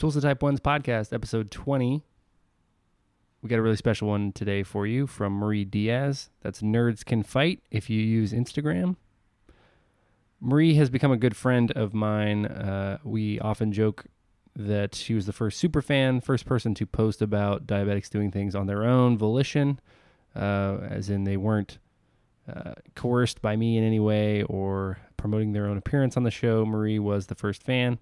Tools of Type 1's podcast, episode 20. We got a really special one today for you from Marie Diaz. That's Nerds Can Fight if you use Instagram. Marie has become a good friend of mine. Uh, we often joke that she was the first super fan, first person to post about diabetics doing things on their own volition, uh, as in they weren't uh, coerced by me in any way or promoting their own appearance on the show. Marie was the first fan.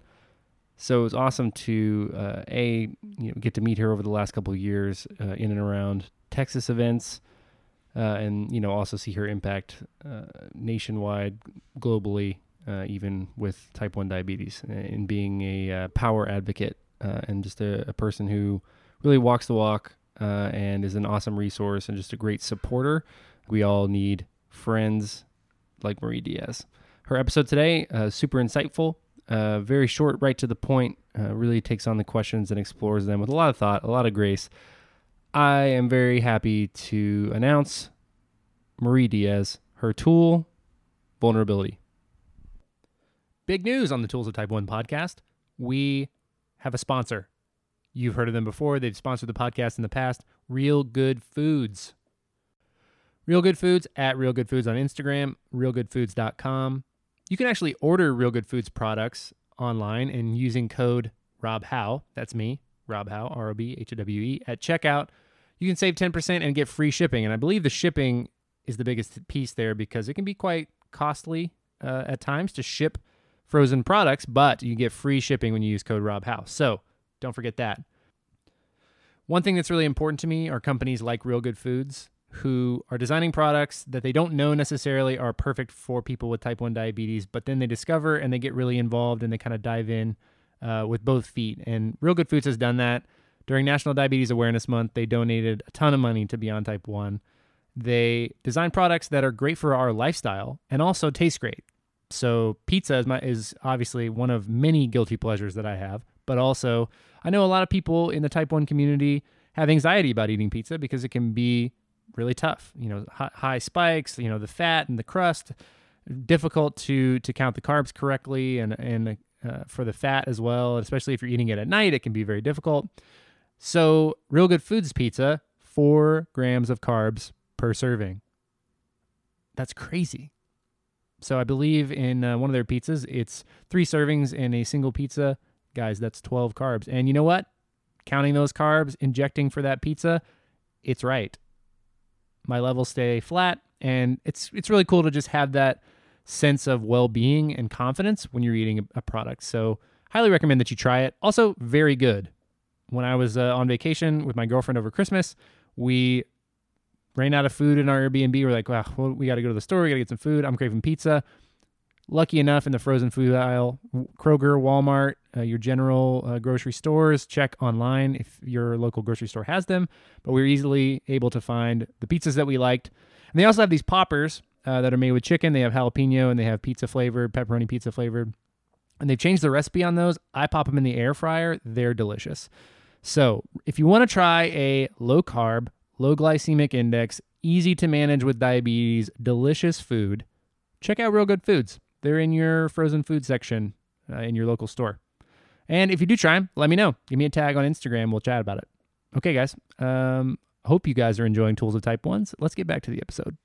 So it was awesome to uh, a you know get to meet her over the last couple of years uh, in and around Texas events, uh, and you know also see her impact uh, nationwide, globally, uh, even with type one diabetes, and being a uh, power advocate and just a, a, person who really walks the walk and is an awesome resource and just a great supporter. We all need friends like Marie Diaz. Her episode today super insightful uh, very short, right to the point. Uh, really takes on the questions and explores them with a lot of thought, a lot of grace. I am very happy to announce Marie Diaz, her tool, vulnerability. Big news on the Tools of Type 1 podcast. We have a sponsor. You've heard of them before. They've sponsored the podcast in the past. Real Good Foods. Real Good Foods at Real Good Foods on Instagram, realgoodfoods.com. You can actually order Real Good Foods products online and using code Rob Howe, that's me, Rob Howe, R O B H O W E, at checkout. You can save 10% and get free shipping. And I believe the shipping is the biggest piece there because it can be quite costly uh, at times to ship frozen products, but you get free shipping when you use code Rob Howe. So don't forget that. One thing that's really important to me are companies like Real Good Foods who are designing products that they don't know necessarily are perfect for people with type 1 diabetes, but then they discover and they get really involved and they kind of dive in uh, with both feet. And Real Good Foods has done that. During National Diabetes Awareness Month, they donated a ton of money to Beyond Type 1. They design products that are great for our lifestyle and also taste great. So pizza is my is obviously one of many guilty pleasures that I have, but also I know a lot of people in the type 1 community have anxiety about eating pizza because it can be really tough. You know, high, spikes. You know, the fat and the crust. Difficult to to count the carbs correctly, and and uh, for the fat as well. Especially if you're eating it at night, it can be very difficult. So, Real Good Foods pizza, four grams of carbs per serving. That's crazy. So I believe in uh, one of their pizzas, it's three servings in a single pizza. Guys, that's 12 carbs. And you know what? Counting those carbs, injecting for that pizza, it's right my levels stay flat. And it's it's really cool to just have that sense of well-being and confidence when you're eating a, product. So highly recommend that you try it. Also very good. When i was uh, on vacation with my girlfriend over christmas we ran out of food in our airbnb. We're like well we got to go to the store. We got to get some food. I'm craving pizza lucky enough in the frozen food aisle kroger walmart uh, your general uh, grocery stores check online if your local grocery store has them but we were easily able to find the pizzas that we liked. And they also have these poppers uh, that are made with chicken. They have jalapeno and they have pizza flavored pepperoni pizza flavored. And they've changed the recipe on those. I pop them in the air fryer. They're delicious. So if you want to try a low carb low glycemic index easy to manage with diabetes delicious food check out real good foods they're in your frozen food section uh, in your local store. And if you do try them, let me know. Give me a tag on Instagram. We'll chat about it. Okay, guys. Um, hope you guys are enjoying Tools of Type 1s. Let's get back to the episode.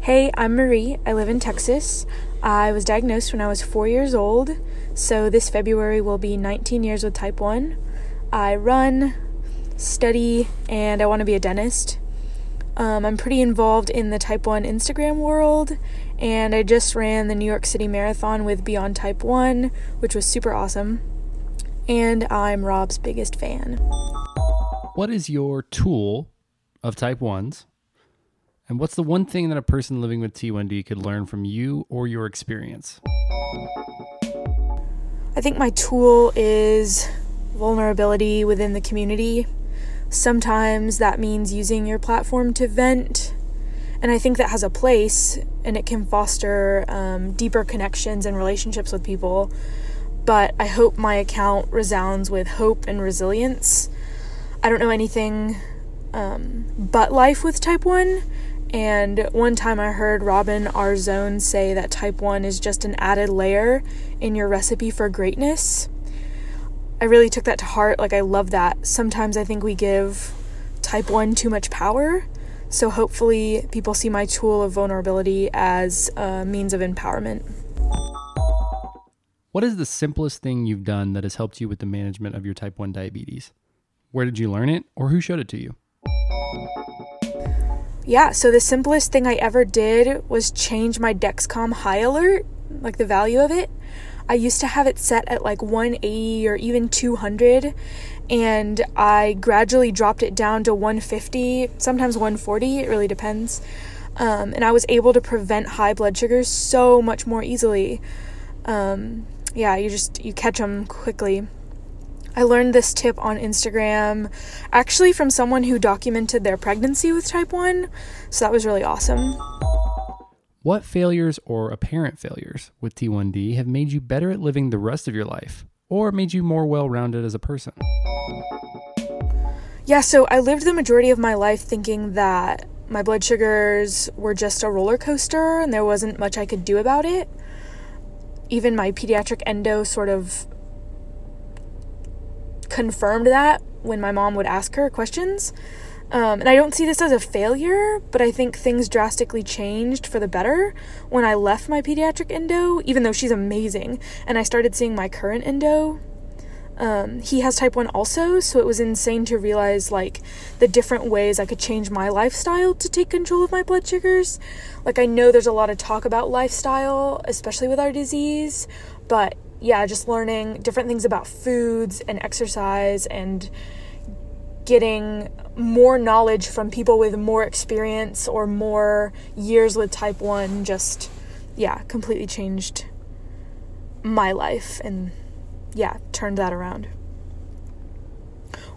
Hey, I'm Marie. I live in Texas. I was diagnosed when I was four years old, so this February will be 19 years with type 1. I run, study, and I want to be a dentist. Um, I'm pretty involved in the type 1 Instagram world and I just ran the New York City Marathon with Beyond Type 1, which was super awesome. And I'm Rob's biggest fan. What is your tool of type 1s? And what's the one thing that a person living with T1D could learn from you or your experience? I think my tool is vulnerability within the community. Sometimes that means using your platform to vent and I think that has a place and it can foster um, deeper connections and relationships with people. But I hope my account resounds with hope and resilience. I don't know anything um, but life with type 1. And one time I heard Robin Arzón say that type 1 is just an added layer in your recipe for greatness. I really took that to heart. Like, I love that. Sometimes I think we give type 1 too much power. So, hopefully, people see my tool of vulnerability as a means of empowerment. What is the simplest thing you've done that has helped you with the management of your type 1 diabetes? Where did you learn it, or who showed it to you? Yeah, so the simplest thing I ever did was change my Dexcom high alert, like the value of it. I used to have it set at like 180 or even 200, and I gradually dropped it down to 150, sometimes 140, it really depends. Um, and I was able to prevent high blood sugars so much more easily. Um, yeah, you just you catch them quickly. I learned this tip on Instagram actually from someone who documented their pregnancy with type 1. So that was really awesome. What failures or apparent failures with T1D have made you better at living the rest of your life or made you more well rounded as a person? Yeah, so I lived the majority of my life thinking that my blood sugars were just a roller coaster and there wasn't much I could do about it. Even my pediatric endo sort of confirmed that when my mom would ask her questions. Um, and I don't see this as a failure, but I think things drastically changed for the better when I left my pediatric endo, even though she's amazing, and I started seeing my current endo. Um, he has type 1 also, so it was insane to realize like the different ways I could change my lifestyle to take control of my blood sugars. Like, I know there's a lot of talk about lifestyle, especially with our disease, but yeah, just learning different things about foods and exercise and getting more knowledge from people with more experience or more years with type 1 just yeah completely changed my life and yeah turned that around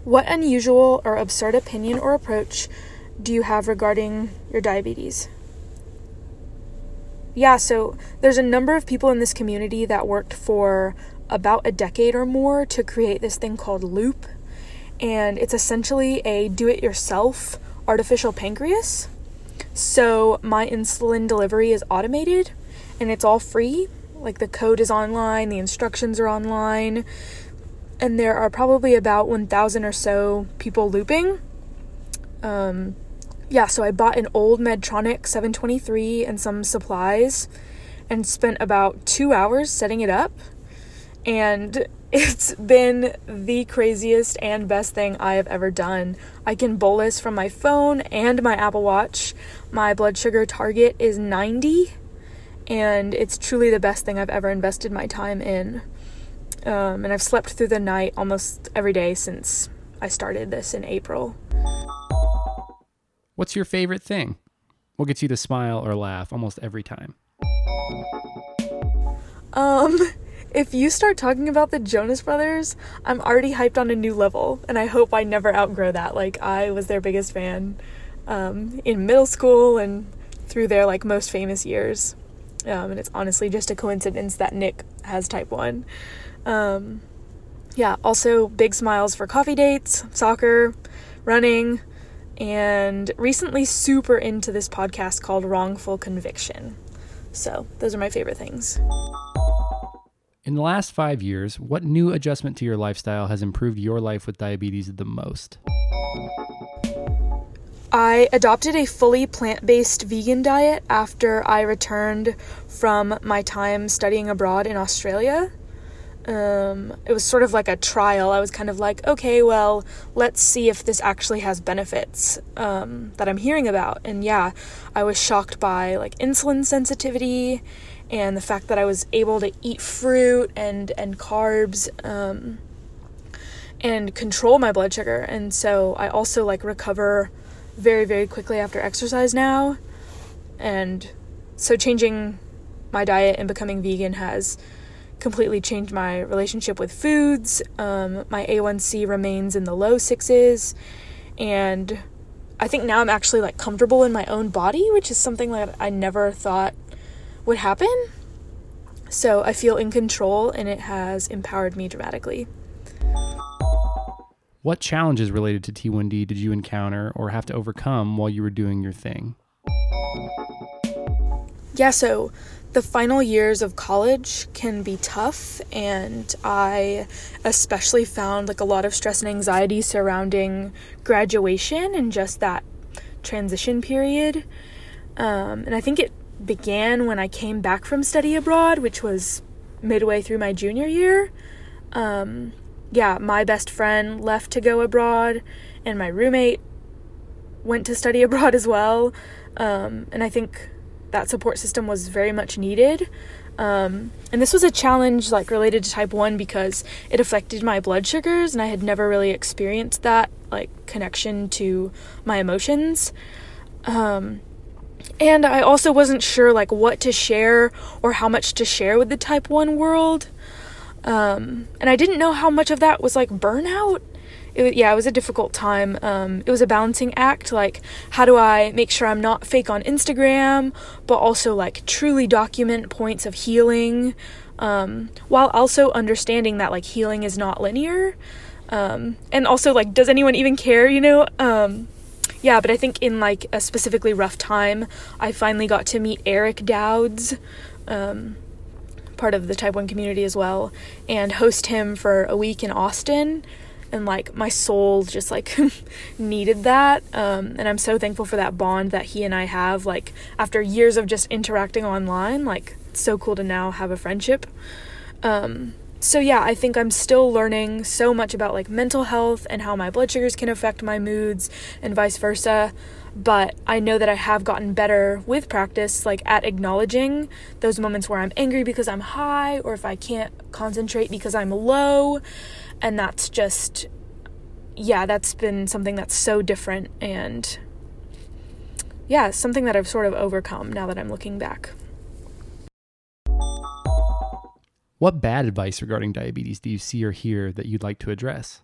what unusual or absurd opinion or approach do you have regarding your diabetes yeah, so there's a number of people in this community that worked for about a decade or more to create this thing called Loop. And it's essentially a do it yourself artificial pancreas. So my insulin delivery is automated and it's all free. Like the code is online, the instructions are online, and there are probably about 1,000 or so people looping. Um, yeah, so I bought an old Medtronic 723 and some supplies and spent about two hours setting it up. And it's been the craziest and best thing I have ever done. I can bolus from my phone and my Apple Watch. My blood sugar target is 90, and it's truly the best thing I've ever invested my time in. Um, and I've slept through the night almost every day since I started this in April. What's your favorite thing? What gets you to smile or laugh almost every time? Um, if you start talking about the Jonas Brothers, I'm already hyped on a new level, and I hope I never outgrow that. Like, I was their biggest fan um, in middle school and through their like most famous years. Um, and it's honestly just a coincidence that Nick has type 1. Um, yeah, also big smiles for coffee dates, soccer, running, and recently super into this podcast called Wrongful Conviction. So, those are my favorite things. In the last five years, what new adjustment to your lifestyle has improved your life with diabetes the most? I adopted a fully plant based vegan diet after I returned from my time studying abroad in Australia um, it was sort of like a trial. I was kind of like, okay, well, let's see if this actually has benefits um, that I'm hearing about. And yeah, I was shocked by like insulin sensitivity and the fact that I was able to eat fruit and and carbs um, and control my blood sugar. And so I also like recover very very quickly after exercise now. And so changing my diet and becoming vegan has completely changed my relationship with foods. Um, my A1C remains in the low sixes, and I think now I'm actually like comfortable in my own body, which is something that I never thought would happen. So I feel in control, and it has empowered me dramatically. What challenges related to T1D did you encounter or have to overcome while you were doing your thing? Yeah, so the final years of college can be tough, and I especially found like a lot of stress and anxiety surrounding graduation and just that transition period. Um, and I think it began when I came back from study abroad, which was midway through my junior year. Um, yeah, my best friend left to go abroad, and my roommate went to study abroad as well. Um, and I think that support system was very much needed. Um, and this was a challenge like related to type 1 because it affected my blood sugars and I had never really experienced that like connection to my emotions. Um, and I also wasn't sure like what to share or how much to share with the type 1 world. Um, and I didn't know how much of that was like burnout it, yeah, it was a difficult time. Um, it was a balancing act. Like, how do I make sure I'm not fake on Instagram, but also like truly document points of healing, um, while also understanding that like healing is not linear. Um, and also like, does anyone even care? You know? Yeah, but I think in like a specifically rough time, I finally got to meet Erik Douds um, part of the Type 1 community as well, and host him for a week in Austin and like my soul just like needed that um, and i'm so thankful for that bond that he and i have like after years of just interacting online like so cool to now have a friendship. Um, so yeah i think i'm still learning so much about like mental health and how my blood sugars can affect my moods and vice versa. But I know that I have gotten better with practice, like at acknowledging those moments where I'm angry because I'm high, or if I can't concentrate because I'm low, and that's just yeah that's been something that's so different and yeah something that i've sort of overcome now that i'm looking back what bad advice regarding diabetes do you see or hear that you'd like to address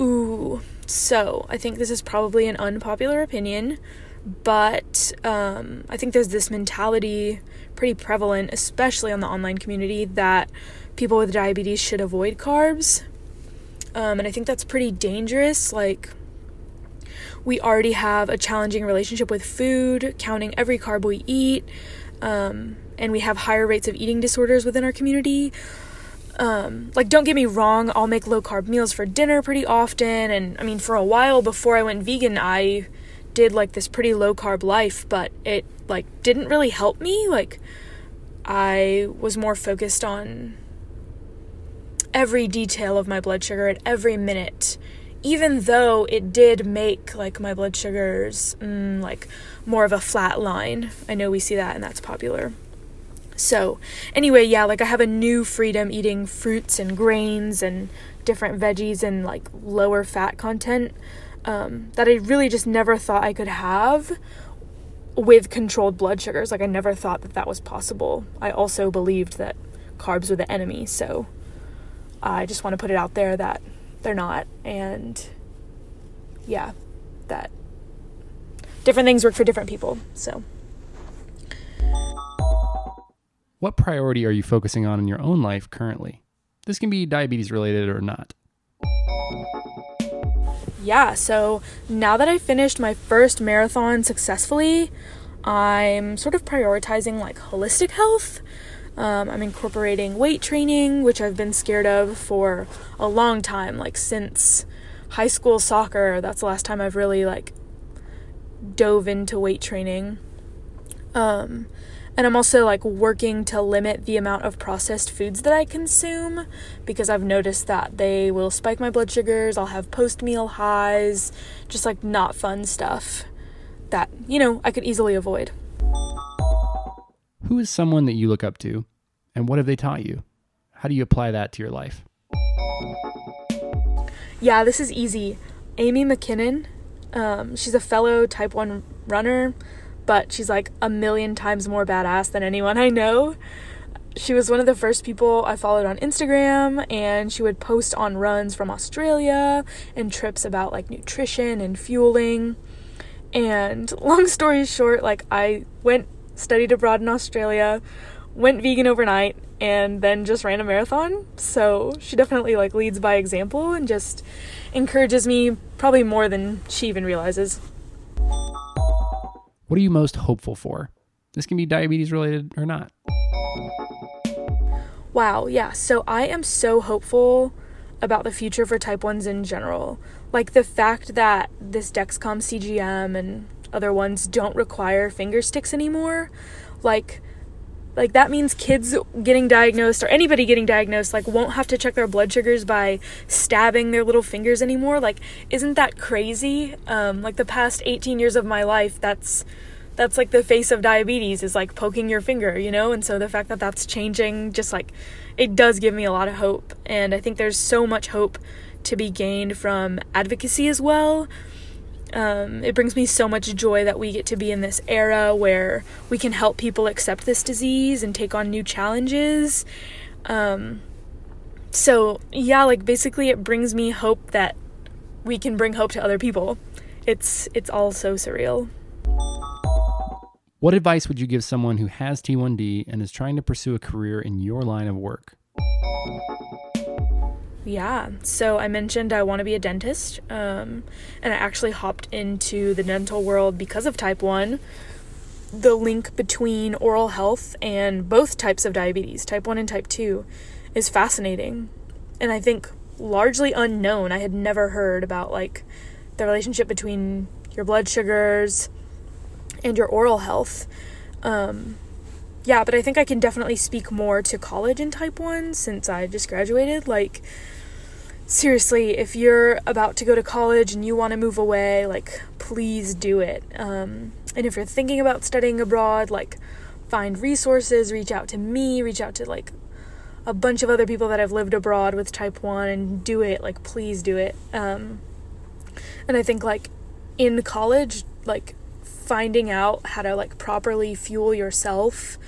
ooh so i think this is probably an unpopular opinion but um, i think there's this mentality pretty prevalent especially on the online community that people with diabetes should avoid carbs. Um, and I think that's pretty dangerous. Like, we already have a challenging relationship with food, counting every carb we eat, um, and we have higher rates of eating disorders within our community. Um, like, don't get me wrong, I'll make low carb meals for dinner pretty often. And I mean, for a while before I went vegan, I did like this pretty low carb life, but it like didn't really help me. Like, I was more focused on every detail of my blood sugar at every minute even though it did make like my blood sugars mm, like more of a flat line i know we see that and that's popular so anyway yeah like i have a new freedom eating fruits and grains and different veggies and like lower fat content um, that i really just never thought i could have with controlled blood sugars like i never thought that that was possible i also believed that carbs were the enemy so I just want to put it out there that they're not. And yeah, that different things work for different people. So. What priority are you focusing on in your own life currently? This can be diabetes related or not. Yeah, so now that I finished my first marathon successfully, I'm sort of prioritizing like holistic health. Um, I'm incorporating weight training, which I've been scared of for a long time, like since high school soccer. That's the last time I've really like dove into weight training. Um, and I'm also like working to limit the amount of processed foods that I consume because I've noticed that they will spike my blood sugars. I'll have post meal highs, just like not fun stuff that, you know, I could easily avoid. Who is someone that you look up to, and what have they taught you? How do you apply that to your life? Yeah, this is easy. Amy McKinnon, um, she's a fellow Type 1 runner, but she's like a million times more badass than anyone I know. She was one of the first people I followed on Instagram, and she would post on runs from Australia and trips about like nutrition and fueling. And long story short, like I went studied abroad in Australia, went vegan overnight, and then just ran a marathon. So she definitely like leads by example and just encourages me probably more than she even realizes. What are you most hopeful for? This can be diabetes related or not. Wow, yeah. So I am so hopeful about the future for type 1s in general. Like the fact that this Dexcom CGM and other ones don't require finger sticks anymore. Like like that means kids getting diagnosed or anybody getting diagnosed like won't have to check their blood sugars by stabbing their little fingers anymore. Like isn't that crazy? Um, like the past 18 years of my life that's that's like the face of diabetes is like poking your finger you know? And so the fact that that's changing just like it does give me a lot of hope. And i think there's so much hope to be gained from advocacy as well um, it brings me so much joy that we get to be in this era where we can help people accept this disease and take on new challenges. Um, so, yeah, like basically, it brings me hope that we can bring hope to other people. It's it's all so surreal. What advice would you give someone who has T1D and is trying to pursue a career in your line of work? Yeah. So I mentioned I want to be a dentist, um, and I actually hopped into the dental world because of type 1. The link between oral health and both types of diabetes, type 1 and type 2, is fascinating. And I think largely unknown. I had never heard about like the relationship between your blood sugars and your oral health. Um, yeah, but I think I can definitely speak more to college in type 1 since I just graduated. Like, seriously, if you're about to go to college and you want to move away, like, please do it. Um, and if you're thinking about studying abroad, like, find resources, reach out to me, reach out to, like, a bunch of other people that have lived abroad with type 1 and do it. Like, please do it. Um, and I think, like, in college, like, finding out how to, like, properly fuel yourself,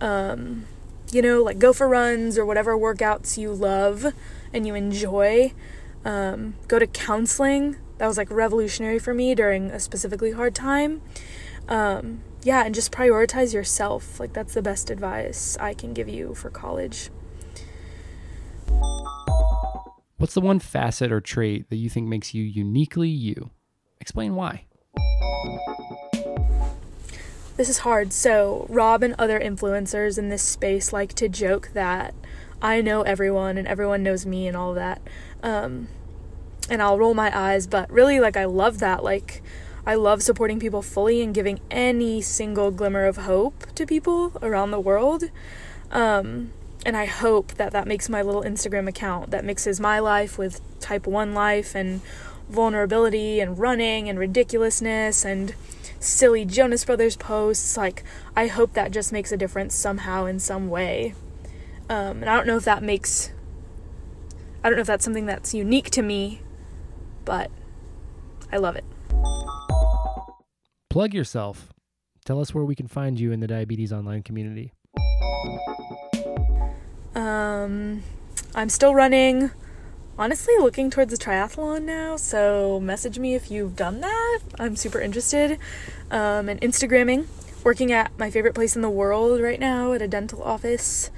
um, you know, like, go for runs or whatever workouts you love and you enjoy. Um, go to counseling. That was like revolutionary for me during a specifically hard time. Um, yeah, and just prioritize yourself. Like, that's the best advice I can give you for college. What's the one facet or trait that you think makes you uniquely you? Explain why. This is hard. So, Rob and other influencers in this space like to joke that I know everyone and everyone knows me and all of that. Um, and I'll roll my eyes, but really, like, I love that. Like, I love supporting people fully and giving any single glimmer of hope to people around the world. Um, and I hope that that makes my little Instagram account that mixes my life with type 1 life and vulnerability and running and ridiculousness and silly Jonas Brothers posts. Like, I hope that just makes a difference somehow in some way. Um, and I don't know if that makes, I don't know if that's something that's unique to me, but I love it. Plug yourself. Tell us where we can find you in the diabetes online community. Um, I'm still running. Honestly, looking towards a triathlon now, so message me if you've done that. I'm super interested. Um, and Instagramming, working at my favorite place in the world right now at a dental office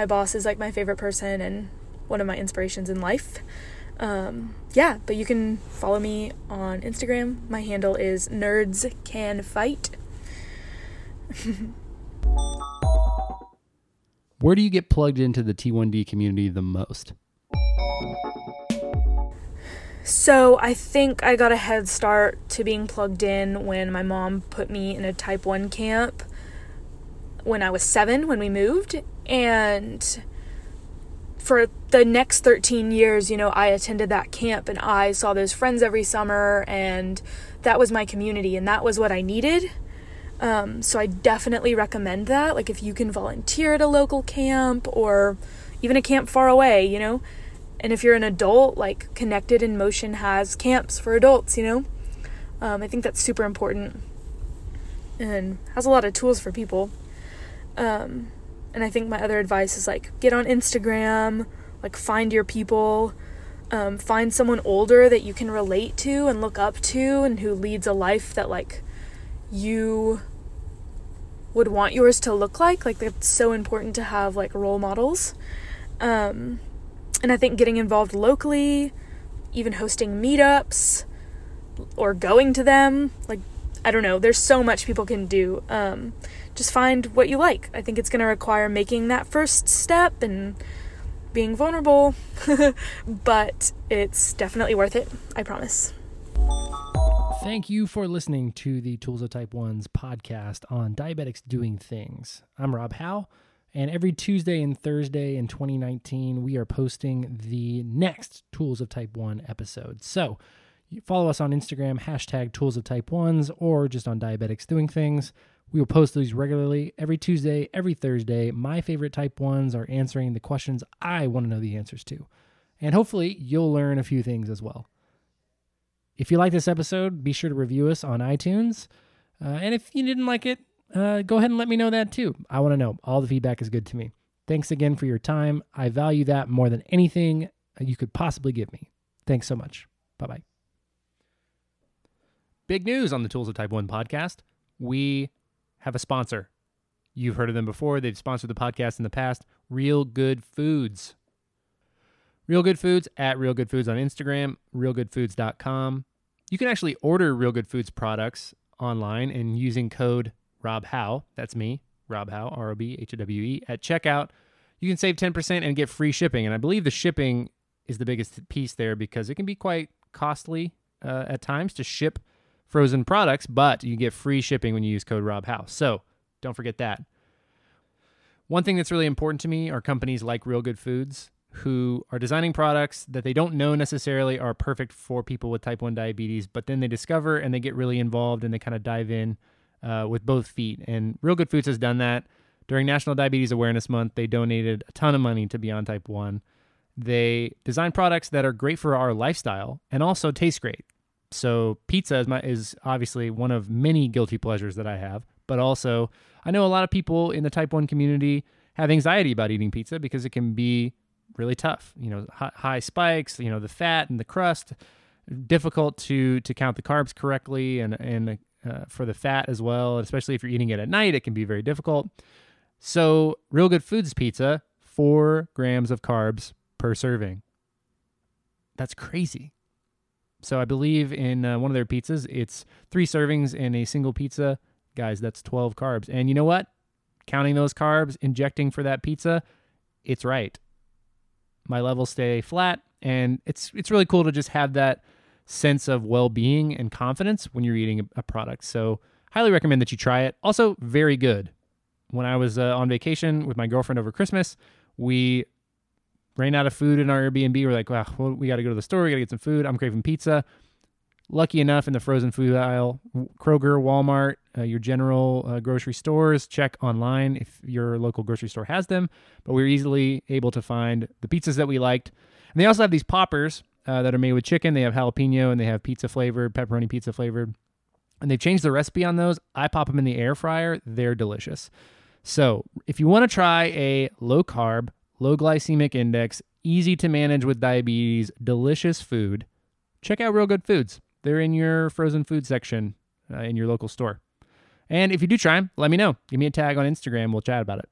my boss is like my favorite person and one of my inspirations in life. Um, yeah, but you can follow me on Instagram. My handle is nerds can fight. Where do you get plugged into the T1D community the most? So, I think I got a head start to being plugged in when my mom put me in a type 1 camp when I was seven when we moved. And for the next 13 years, you know, I attended that camp and I saw those friends every summer, and that was my community, and that was what I needed. Um, so I definitely recommend that. Like, if you can volunteer at a local camp or even a camp far away, you know, and if you're an adult, like, Connected in Motion has camps for adults, you know. Um, I think that's super important and has a lot of tools for people. Um, and I think my other advice is like get on Instagram, like find your people, um, find someone older that you can relate to and look up to, and who leads a life that like you would want yours to look like. Like it's so important to have like role models. Um, and I think getting involved locally, even hosting meetups or going to them, like I don't know. There's so much people can do. Um, just find what you like. I think it's going to require making that first step and being vulnerable, but it's definitely worth it. I promise. Thank you for listening to the Tools of Type 1's podcast on diabetics doing things. I'm Rob Howe, and every Tuesday and Thursday in 2019, we are posting the next Tools of Type 1 episode. So follow us on Instagram, hashtag Tools of Type 1s, or just on Diabetics Doing Things. We will post these regularly every Tuesday, every Thursday. My favorite Type 1s are answering the questions I want to know the answers to. And hopefully, you'll learn a few things as well. If you like this episode, be sure to review us on iTunes. Uh, and if you didn't like it, uh, go ahead and let me know that too. I want to know. All the feedback is good to me. Thanks again for your time. I value that more than anything you could possibly give me. Thanks so much. Bye bye. Big news on the Tools of Type 1 podcast. We have a sponsor. You've heard of them before. They've sponsored the podcast in the past. Real Good Foods. Real Good Foods at Real Good Foods on Instagram, realgoodfoods.com. You can actually order Real Good Foods products online and using code Rob Howe, that's me, Rob Howe, R O B H O W E, at checkout. You can save 10% and get free shipping. And I believe the shipping is the biggest piece there because it can be quite costly uh, at times to ship frozen products, but you get free shipping when you use code Rob Howe. So don't forget that. One thing that's really important to me are companies like Real Good Foods who are designing products that they don't know necessarily are perfect for people with type 1 diabetes, but then they discover and they get really involved and they kind of dive in uh, with both feet. And Real Good Foods has done that. During National Diabetes Awareness Month, they donated a ton of money to Beyond Type 1. They design products that are great for our lifestyle and also taste great. So pizza is my is obviously one of many guilty pleasures that I have, but also I know a lot of people in the type 1 community have anxiety about eating pizza because it can be really tough. You know, high, spikes, you know, the fat and the crust, difficult to to count the carbs correctly and and uh, for the fat as well, especially if you're eating it at night, it can be very difficult. So, Real Good Foods pizza, 4 grams of carbs per serving. That's crazy. So I believe in uh, one of their pizzas, it's three servings in a single pizza. Guys, that's 12 carbs. And you know what? Counting those carbs, injecting for that pizza, it's right. My levels stay flat, and it's it's really cool to just have that sense of well-being and confidence when you're eating a, product. So, highly recommend that you try it. Also, very good. When I was uh, on vacation with my girlfriend over Christmas, we ran out of food in our Airbnb. We're like, wow, well, we got to go to the store. We got to get some food. I'm craving pizza. Lucky enough, in the frozen food aisle, Kroger, Walmart, uh, your general uh, grocery stores, check online if your local grocery store has them. But we were easily able to find the pizzas that we liked. And they also have these poppers uh, that are made with chicken. They have jalapeno and they have pizza flavored, pepperoni pizza flavored. And they've changed the recipe on those. I pop them in the air fryer. They're delicious. So if you want to try a low carb, low glycemic index, easy to manage with diabetes, delicious food, check out Real Good Foods. They're in your frozen food section uh, in your local store. And if you do try them, let me know. Give me a tag on Instagram. We'll chat about it.